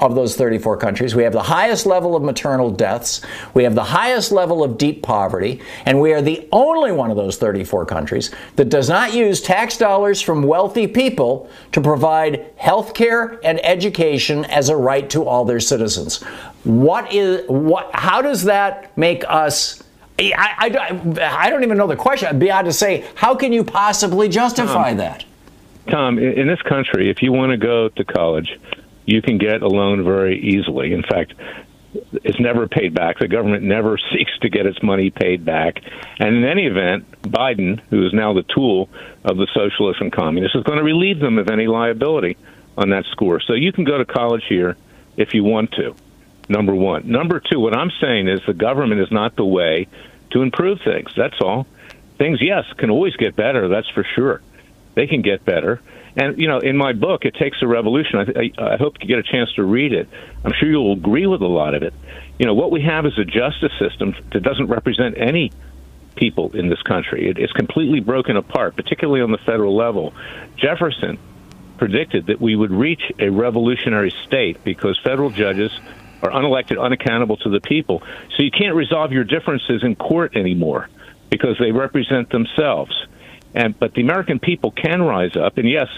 of those 34 countries. We have the highest level of maternal deaths. We have the highest level of deep poverty. And we are the only one of those 34 countries that does not use tax dollars from wealthy people to provide health care and education as a right to all their citizens. What is, what, how does that make us? I, I, I don't even know the question. Beyond to say, how can you possibly justify Thom, that? Thom, in this country, if you want to go to college, you can get a loan very easily. In fact, it's never paid back. The government never seeks to get its money paid back. And in any event, Biden, who is now the tool of the socialists and communists, is going to relieve them of any liability on that score. So you can go to college here if you want to. Number one. Number two, what I'm saying is the government is not the way to improve things. That's all. Things, yes, can always get better. That's for sure. They can get better. And you know, in my book, it takes a revolution. I, I, I hope you get a chance to read it. I'm sure you'll agree with a lot of it. You know, what we have is a justice system that doesn't represent any people in this country. It, it's completely broken apart, particularly on the federal level. Jefferson predicted that we would reach a revolutionary state because federal judges are unelected, unaccountable to the people. So you can't resolve your differences in court anymore because they represent themselves. And but the American people can rise up. And yes,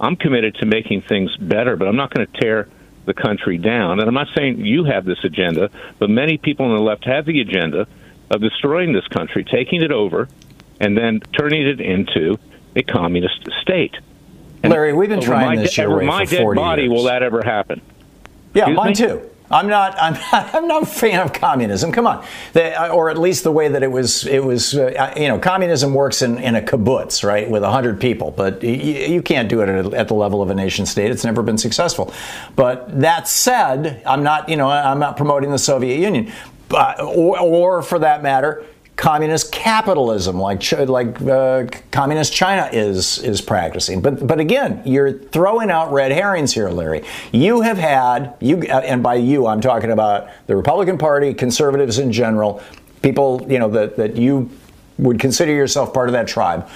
I'm committed to making things better, but I'm not going to tear the country down. And I'm not saying you have this agenda, but many people on the left have the agenda of destroying this country, taking it over, and then turning it into a communist state. And Larry, we've been trying this your way my for 40 dead body years. will that ever happen? Yeah, Excuse mine me? too. I'm not. I'm not. I'm not a fan of communism. Come on, the, or at least the way that it was. It was. Uh, you know, communism works in, in a kibbutz, right, with hundred people. But you, you can't do it at, at the level of a nation state. It's never been successful. But that said, I'm not. You know, I'm not promoting the Soviet Union, but, or, or for that matter, communist capitalism, like like uh, communist China is is practicing. But but again, you're throwing out red herrings here, Larry. You have had you, uh, and by you, I'm talking about the Republican Party, conservatives in general, people you know that that you would consider yourself part of that tribe.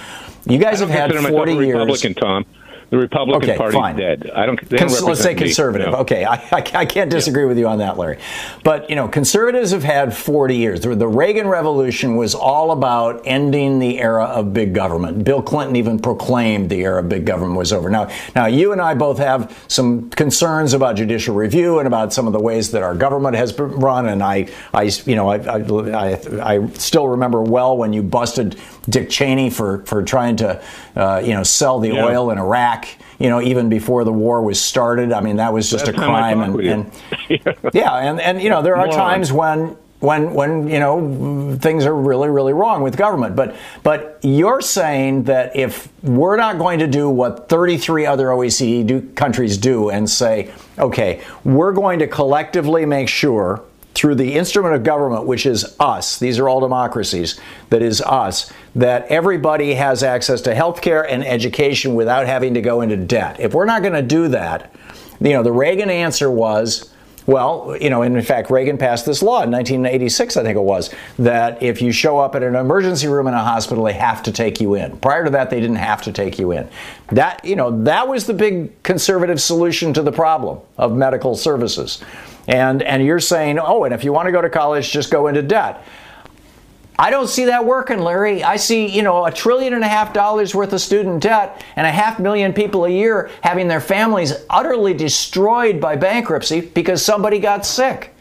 You guys have had consider myself 40 a years. Republican, Thom. The Republican Okay, Party's fine. dead. I don't. They don't let's say me, conservative. no. Okay, I, I, I can't disagree with you on that, Larry. But you know, conservatives have had 40 years. The, the Reagan Revolution was all about ending the era of big government. Bill Clinton even proclaimed the era of big government was over. Now, now you and I both have some concerns about judicial review and about some of the ways that our government has been run. And I, I you know, I, I, I, I still remember well when you busted Dick Cheney for for trying to, uh, you know, sell the Yeah. oil in Iraq. You know, even before the war was started. I mean, that was just Last a crime. And, and yeah, and, and you know, there are times when when when you know things are really really wrong with government. But but you're saying that if we're not going to do what 33 other OECD do, countries do and say, okay, we're going to collectively make sure through the instrument of government, which is us, these are all democracies, that is us, that everybody has access to health care and education without having to go into debt. If we're not going to do that, you know, the Reagan answer was, well, you know, in fact, Reagan passed this law in 1986, I think it was, that if you show up at an emergency room in a hospital, they have to take you in. Prior to that, they didn't have to take you in. That, you know, that was the big conservative solution to the problem of medical services. And and you're saying, oh, and if you want to go to college, just go into debt. I don't see that working, Larry. I see, you know, a trillion and a half dollars worth of student debt and a half million people a year having their families utterly destroyed by bankruptcy because somebody got sick.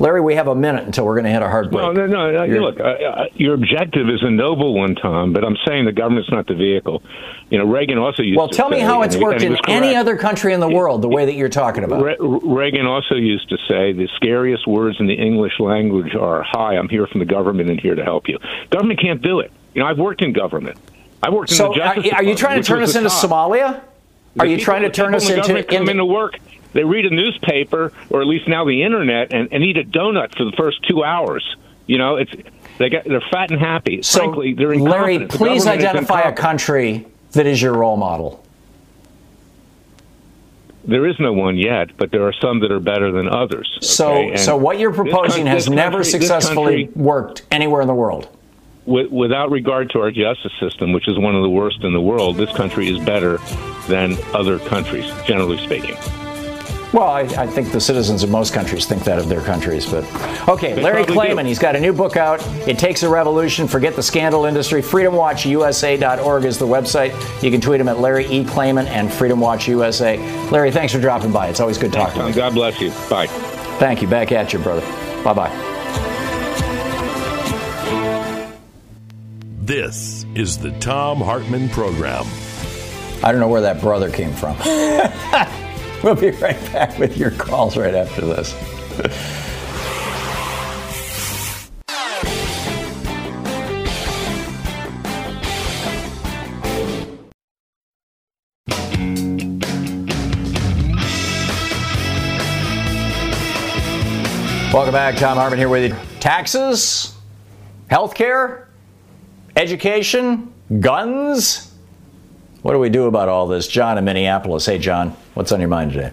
Larry, we have a minute until we're going to hit a hard break. No, no, no. You're- look, uh, uh, your objective is a noble one, Thom, but I'm saying the government's not the vehicle. You know, Reagan also used well, to tell me how it's worked in any other country in the world the way that you're talking about. Re- Reagan also used to say the scariest words in the English language are "Hi, I'm here from the government and here to help you." Government can't do it. You know, I've worked in government. I worked in So, the are, Justice are you trying to turn us into top. Somalia? The Are you people- trying to turn us in into, come into into work? They read a newspaper, or at least now the internet, and, and eat a donut for the first two hours. You know, it's they got they're fat and happy. So, Frankly, they're Larry, please identify a country that is your role model. There is no one yet, but there are some that are better than others. So. And so what you're proposing coun- has never country- successfully country, worked anywhere in the world. wi- without regard to our justice system, which is one of the worst in the world, this country is better than other countries, generally speaking. Well, I, I, think the citizens of most countries think that of their countries. But okay, Larry Klayman, he's got a new book out. It takes a revolution. Forget the scandal industry. FreedomWatchUSA.org is the website. You can tweet him at Larry E. Klayman and Freedom Watch USA. Larry, thanks for dropping by. It's always good talking to you. God bless you. Bye. Thank you. Back at you, brother. Bye bye. This is the Thom Hartmann Program. I don't know where that brother came from. we'll be right back with your calls right after this. Welcome back. Thom Hartmann here with you. Taxes, health care, education, guns. What do we do about all this? John in Minneapolis. Hey, John, what's on your mind today?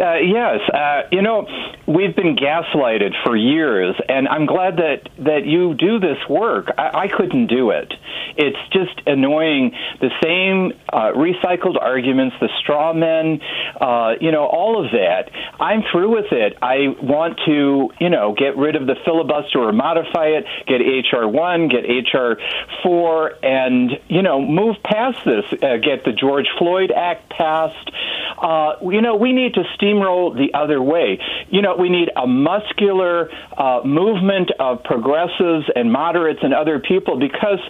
Uh, yes, uh, you know, we've been gaslighted for years, and I'm glad that that you do this work. I, I couldn't do it. It's just annoying. The same uh, recycled arguments, the straw men, uh, you know, all of that. I'm through with it. I want to, you know, get rid of the filibuster or modify it, get HR one, get HR four, and you know, move past this. Uh, get the George Floyd Act passed. Uh, you know, we need to steamroll the other way. You know, we need a muscular uh, movement of progressives and moderates and other people because,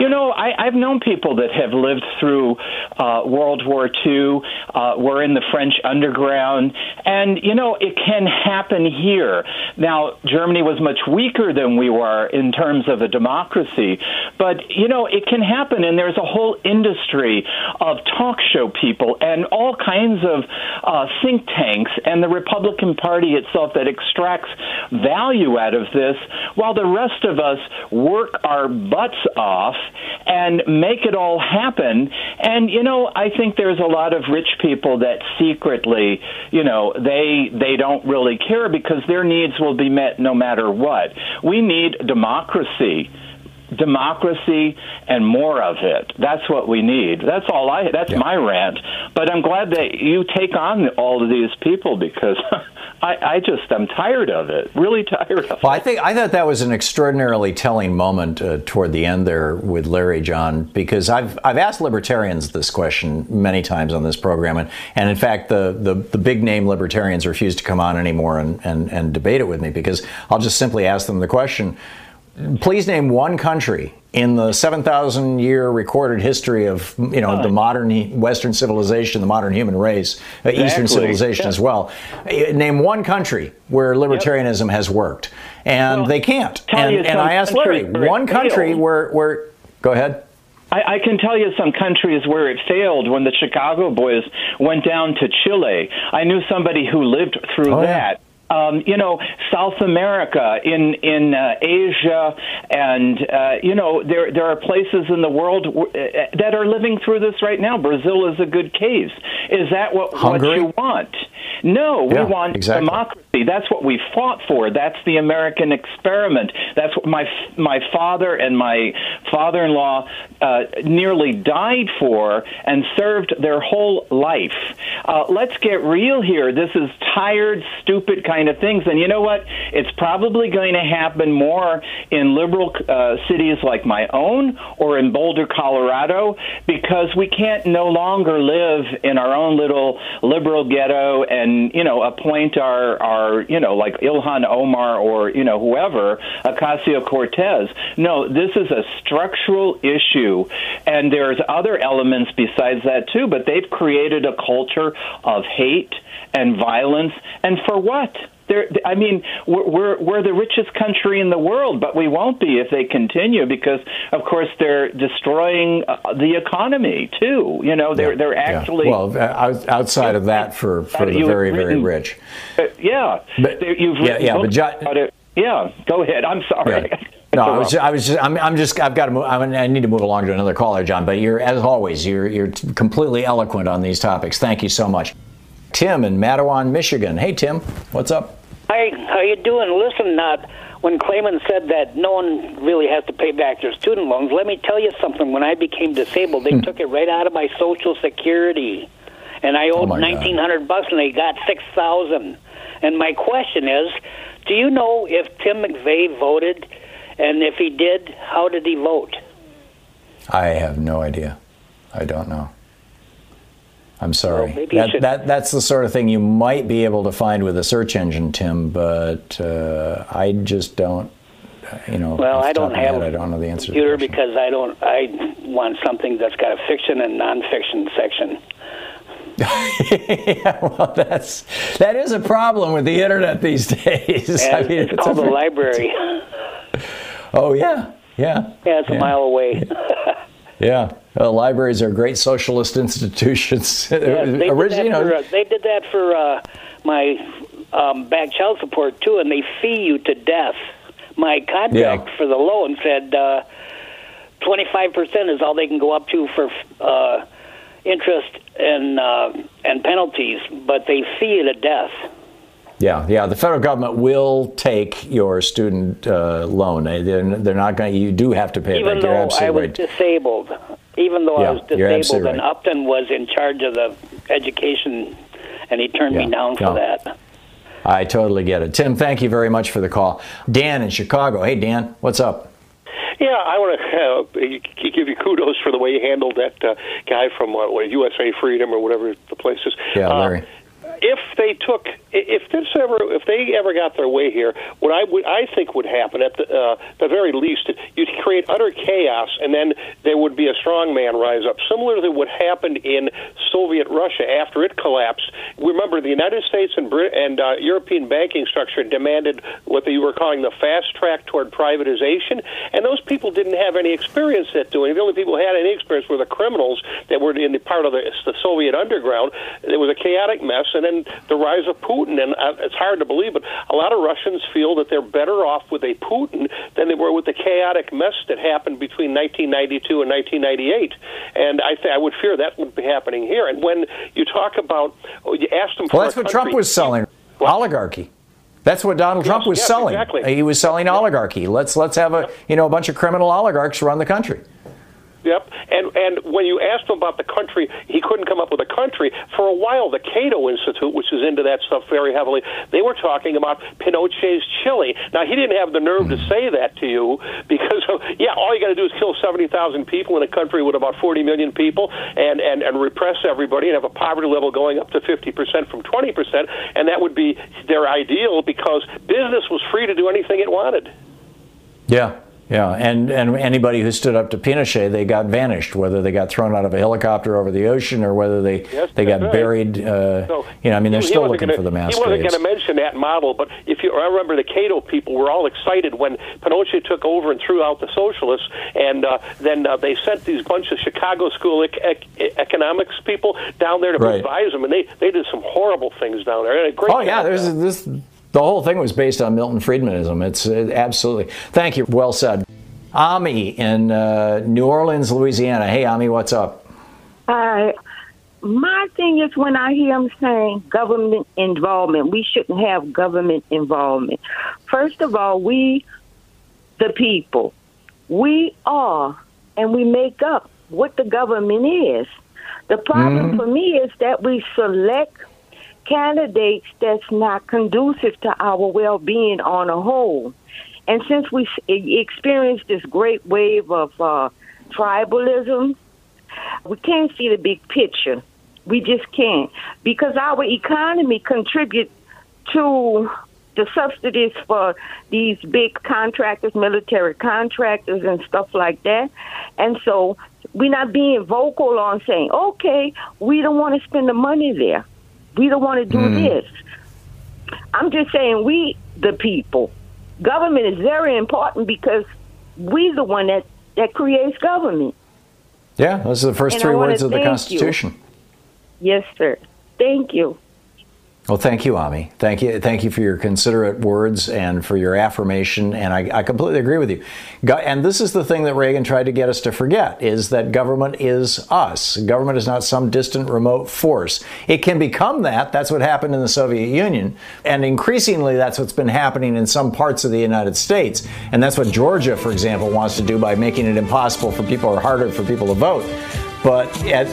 you know, I, I've known people that have lived through uh, World War II, uh, were in the French underground, and, you know, it can happen here. Now, Germany was much weaker than we were in terms of a democracy, but, you know, it can happen, and there's a whole industry of talk show people and all kinds of uh, think tanks and the Republican Party itself that extracts value out of this, while the rest of us work our butts off and make it all happen. And you know, I think there's a lot of rich people that secretly, you know, they they don't really care because their needs will be met no matter what. We need democracy democracy and more of it. That's what we need. That's all I. That's yeah. my rant. But I'm glad that you take on all of these people because I, I just I'm tired of it. Really tired of well, it. I think I thought that was an extraordinarily telling moment uh, toward the end there with Larry John because I've I've asked libertarians this question many times on this program and, and in fact the, the, the big name libertarians refuse to come on anymore and, and, and debate it with me because I'll just simply ask them the question please name one country in the 7,000 year recorded history of you know the modern Western civilization, the modern human race, uh, exactly. Eastern civilization yeah. as well. Uh, name one country where libertarianism yep. has worked, and well, they can't. And, and I asked Larry, one country where where go ahead. I, I can tell you some countries where it failed when the Chicago Boys went down to Chile. I knew somebody who lived through oh, that. Yeah um, you know, South America, in in uh, Asia, and uh, you know, there there are places in the world w- uh, that are living through this right now. Brazil is a good case. Is that what, what you want? No, we yeah, want exactly. democracy. That's what we fought for. That's the American experiment. That's what my my father and my father-in-law uh, nearly died for and served their whole life. Uh, let's get real here. This is tired, stupid kind of things. And you know what? It's probably going to happen more in liberal uh, cities like my own or in Boulder, Colorado, because we can't no longer live in our own little liberal ghetto and you know appoint our our you know like Ilhan Omar or you know whoever Ocasio Cortez. No, this is a structural issue, and there's other elements besides that too. But they've created a culture of hate and violence, and for what? They're, I mean, we're, we're the richest country in the world, but we won't be if they continue because, of course, they're destroying uh, the economy too. You know, they're yeah, they're actually yeah. well outside of that for for the very very rich. Uh, yeah, but, you've yeah, yeah, but jo- yeah. Go ahead. I'm sorry. Yeah. No, I was, just, I was just, I'm, I'm just, I've got to move, I need to move along to another caller, John, but you're, as always, you're, you're completely eloquent on these topics. Thank you so much. Tim in Mattawan, Michigan. Hey, Tim, what's up? Hi, how you doing? Listen, uh, when Klayman said that no one really has to pay back their student loans, let me tell you something. When I became disabled, they hmm. took it right out of my Social Security and I Oh, owed nineteen hundred bucks, and they got six thousand. And my question is, do you know if Tim McVeigh voted, and if he did, how did he vote? I have no idea. I don't know. I'm sorry. Well, that, should- that, that's the sort of thing you might be able to find with a search engine, Tim, but uh, I just don't, you know, Well, I don't have head, a I don't know the answer to the computer question. because I don't. I want something that's got a fiction and nonfiction section. yeah, well, that's that is a problem with the internet these days. I mean, it's a called the very- library. Oh yeah, yeah, Yeah, it's a mile away. yeah. Uh, libraries are great socialist institutions. They, did that you know, for, uh, they did that for uh, my um, back child support too, and they fee you to death. My contract Yeah. for the loan said twenty five percent is all they can go up to for uh, interest and uh, and penalties, but they fee you to death. Yeah, yeah. The federal government will take your student uh, loan. They- They're, they're not going. You do have to pay it Even back. You're though I was right. disabled, even though Yeah, I was disabled, absolutely and right. Upton was in charge of the education, and he turned me down for no. that. I totally get it. Tim, thank you very much for the call. Dan in Chicago. Hey, Dan, what's up? Yeah, I want to uh, give you kudos for the way you handled that uh, guy from uh, USA Freedom or whatever the place is. Yeah, Uh, Larry. If they took, if this ever, if they ever got their way here, what I would, I think would happen at the, uh, the very least, you'd create utter chaos, and then there would be a strong man rise up, similar to what happened in Soviet Russia after it collapsed. Remember, the United States and Brit- and uh, European banking structure demanded what they were calling the fast track toward privatization, and those people didn't have any experience at doing. it. The only people who had any experience were the criminals that were in the part of the, the Soviet underground. It was a chaotic mess, and then the rise of Putin. And uh, it's hard to believe, but a lot of Russians feel that they're better off with a Putin than they were with the chaotic mess that happened between 1992 and 1998. And I, th- I would fear that would be happening here. And when you talk about, oh, you asked them for Well, that's what Trump was selling. Oligarchy. That's what Donald Trump was yes, selling. exactly. He was selling oligarchy. Let's let's have a you know a bunch of criminal oligarchs run the country. Yep, and and when you asked him about the country, he couldn't come up with a country. For a while, the Cato Institute, which is into that stuff very heavily, they were talking about Pinochet's Chile. Now he didn't have the nerve to hmm. say that to you because, yeah, all you got to do is kill seventy thousand people in a country with about forty million people, and and and repress everybody, and have a poverty level going up to fifty percent from twenty percent, and that would be their ideal because business was free to do anything it wanted. Yeah, yeah, and and anybody who stood up to Pinochet, they got vanished. Whether they got thrown out of a helicopter over the ocean or whether they Yes, they got right. buried. Uh, So you know, I mean, they're he- he still wasn't looking gonna- for the mass He wasn't going to mention that model, but if you, I remember the Cato people were all excited when Pinochet took over and threw out the socialists, and uh, then uh, they sent these bunch of Chicago school ec- ec- economics people down there to Right. advise them, and they they did some horrible things down there. And a great Oh yeah, there's this. The whole thing was based on Milton Friedmanism. It's uh, absolutely. Thank you. Well said. Ami in uh, New Orleans, Louisiana. Hey, Ami, what's up? Uh, my thing is when I hear them saying government involvement, we shouldn't have government involvement. First of all, we, the people, we are and we make up what the government is. The problem for me is that we select candidates that's not conducive to our well being on a whole. And since we experienced this great wave of uh, tribalism, we can't see the big picture. We just can't because our economy contributes to the subsidies for these big contractors, military contractors, and stuff like that. And so we're not being vocal on saying, okay, we don't want to spend the money there. We don't want to do hmm. this. I'm just saying, we, the people, government is very important because we the one that, that creates government. Yeah, those are the first And three words of the thank you. Constitution. Yes, sir. Thank you. Well, thank you, Ami. Thank you, thank you for your considerate words and for your affirmation. And I, I completely agree with you. And this is the thing that Reagan tried to get us to forget: is that government is us. Government is not some distant, remote force. It can become that. That's what happened in the Soviet Union, and increasingly, that's what's been happening in some parts of the United States. And that's what Georgia, for example, wants to do by making it impossible for people or harder for people to vote. But at,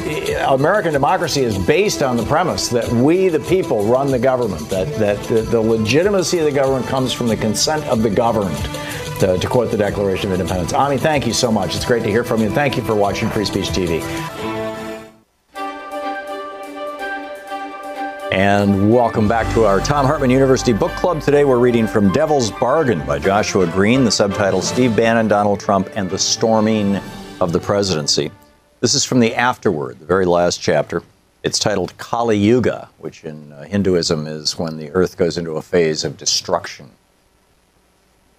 American democracy is based on the premise that we, the people, run the government, that, that the, the legitimacy of the government comes from the consent of the governed, to, to quote the Declaration of Independence. Ami, thank you so much. It's great to hear from you. Thank you for watching Free Speech TV. And welcome back to our Thom Hartmann University Book Club. Today we're reading from Devil's Bargain by Joshua Green, the subtitle Steve Bannon, Donald Trump, and the Storming of the Presidency. This is from the afterword, the very last chapter. It's titled Kali Yuga, which in uh, Hinduism is when the earth goes into a phase of destruction.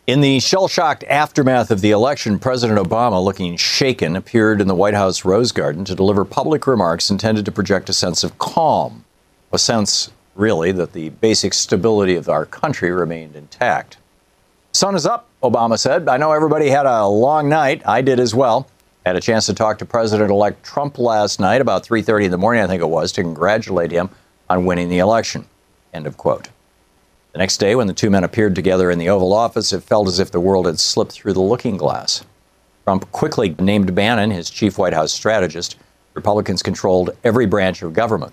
In the shell shocked aftermath of the election, President Obama, looking shaken, appeared in the White House Rose Garden to deliver public remarks intended to project a sense of calm, a sense, really, that the basic stability of our country remained intact. Sun is up, Obama said. I know everybody had a long night. I did as well. Had a chance to talk to President-elect Trump last night about 3:30 in the morning, I think it was, to congratulate him on winning the election. End of quote. The next day, when the two men appeared together in the Oval Office, it felt as if the world had slipped through the looking glass. Trump quickly named Bannon his chief White House strategist. Republicans controlled every branch of government.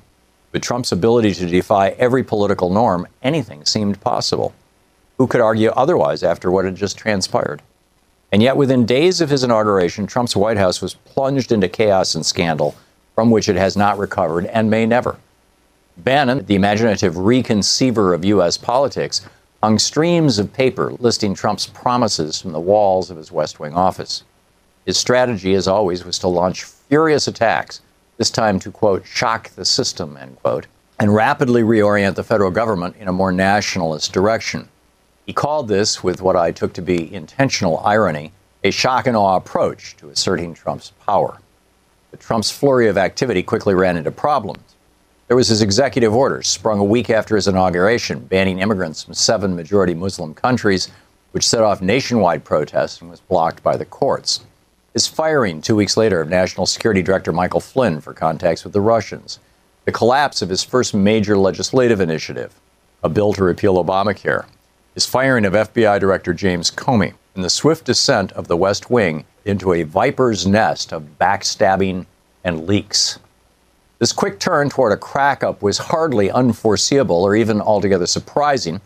With Trump's ability to defy every political norm, anything seemed possible. Who could argue otherwise after what had just transpired? And yet, within days of his inauguration, Trump's White House was plunged into chaos and scandal from which it has not recovered and may never. Bannon, the imaginative reconceiver of U.S. politics, hung streams of paper listing Trump's promises from the walls of his West Wing office. His strategy, as always, was to launch furious attacks, this time to, quote, shock the system, end quote, and rapidly reorient the federal government in a more nationalist direction. He called this, with what I took to be intentional irony, a shock and awe approach to asserting Trump's power. But Trump's flurry of activity quickly ran into problems. There was his executive order, sprung a week after his inauguration, banning immigrants from seven majority Muslim countries, which set off nationwide protests and was blocked by the courts. His firing two weeks later of National Security Director Michael Flynn for contacts with the Russians. The collapse of his first major legislative initiative, a bill to repeal Obamacare his firing of FBI Director James Comey, and the swift descent of the West Wing into a viper's nest of backstabbing and leaks. This quick turn toward a crack up was hardly unforeseeable or even altogether surprising,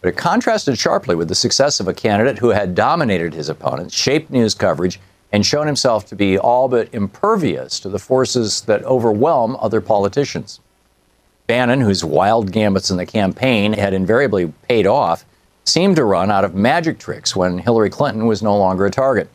but it contrasted sharply with the success of a candidate who had dominated his opponents, shaped news coverage, and shown himself to be all but impervious to the forces that overwhelm other politicians. Bannon, whose wild gambits in the campaign had invariably paid off, seemed to run out of magic tricks when Hillary Clinton was no longer a target.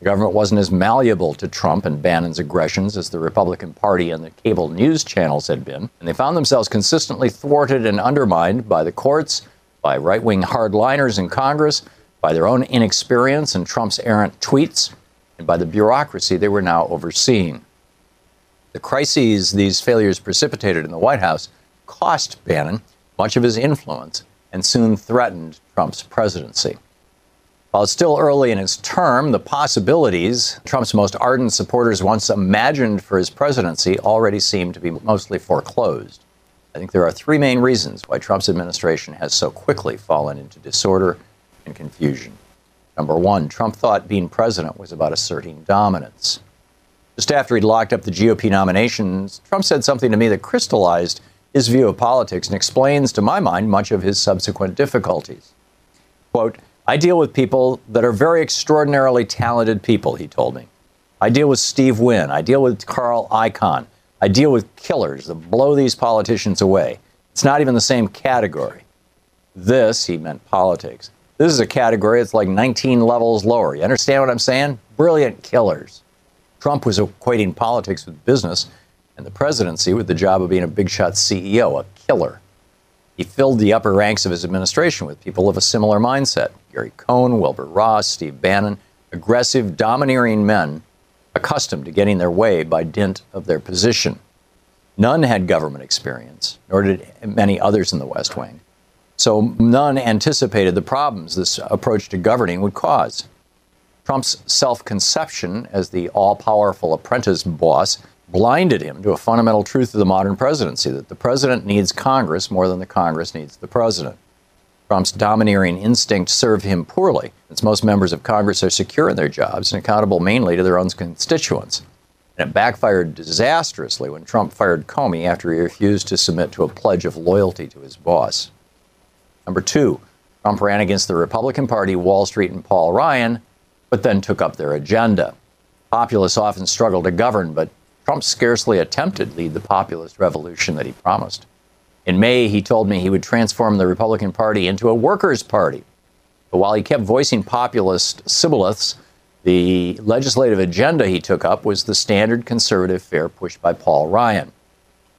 The government wasn't as malleable to Trump and Bannon's aggressions as the Republican Party and the cable news channels had been, and they found themselves consistently thwarted and undermined by the courts, by right wing hardliners in Congress, by their own inexperience and Trump's errant tweets, and by the bureaucracy they were now overseeing. The crises these failures precipitated in the White House cost Bannon much of his influence and soon threatened Trump's presidency. While it's still early in his term, the possibilities Trump's most ardent supporters once imagined for his presidency already seem to be mostly foreclosed. I think there are three main reasons why Trump's administration has so quickly fallen into disorder and confusion. Number one, Trump thought being president was about asserting dominance. Just after he'd locked up the GOP nominations, Trump said something to me that crystallized his view of politics and explains, to my mind, much of his subsequent difficulties. Quote, I deal with people that are very extraordinarily talented people, he told me. I deal with Steve Wynn. I deal with Carl Icahn. I deal with killers that blow these politicians away. It's not even the same category. This, he meant politics. This is a category that's like 19 levels lower. You understand what I'm saying? Brilliant killers. Trump was equating politics with business, and the presidency with the job of being a big shot CEO, a killer. He filled the upper ranks of his administration with people of a similar mindset Gary Cohn, Wilbur Ross, Steve Bannon, aggressive, domineering men accustomed to getting their way by dint of their position. None had government experience, nor did many others in the West Wing. So none anticipated the problems this approach to governing would cause. Trump's self conception as the all powerful apprentice boss blinded him to a fundamental truth of the modern presidency that the president needs Congress more than the Congress needs the president. Trump's domineering instinct served him poorly, since most members of Congress are secure in their jobs and accountable mainly to their own constituents. And it backfired disastrously when Trump fired Comey after he refused to submit to a pledge of loyalty to his boss. Number two, Trump ran against the Republican Party, Wall Street, and Paul Ryan, but then took up their agenda. Populists often struggle to govern, but Trump scarcely attempted to lead the populist revolution that he promised. In May, he told me he would transform the Republican Party into a workers' party. But while he kept voicing populist shibboleths, the legislative agenda he took up was the standard conservative fare pushed by Paul Ryan.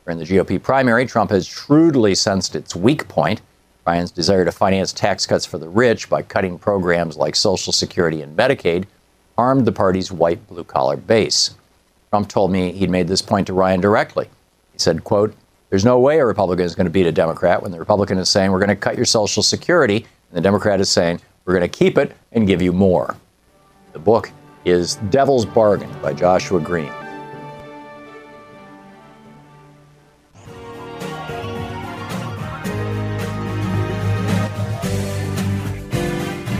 During the GOP primary, Trump has shrewdly sensed its weak point Ryan's desire to finance tax cuts for the rich by cutting programs like Social Security and Medicaid harmed the party's white blue collar base. Trump told me he'd made this point to Ryan directly. He said, quote, there's no way a Republican is going to beat a Democrat when the Republican is saying we're going to cut your Social Security and the Democrat is saying we're going to keep it and give you more. The book is Devil's Bargain by Joshua Green.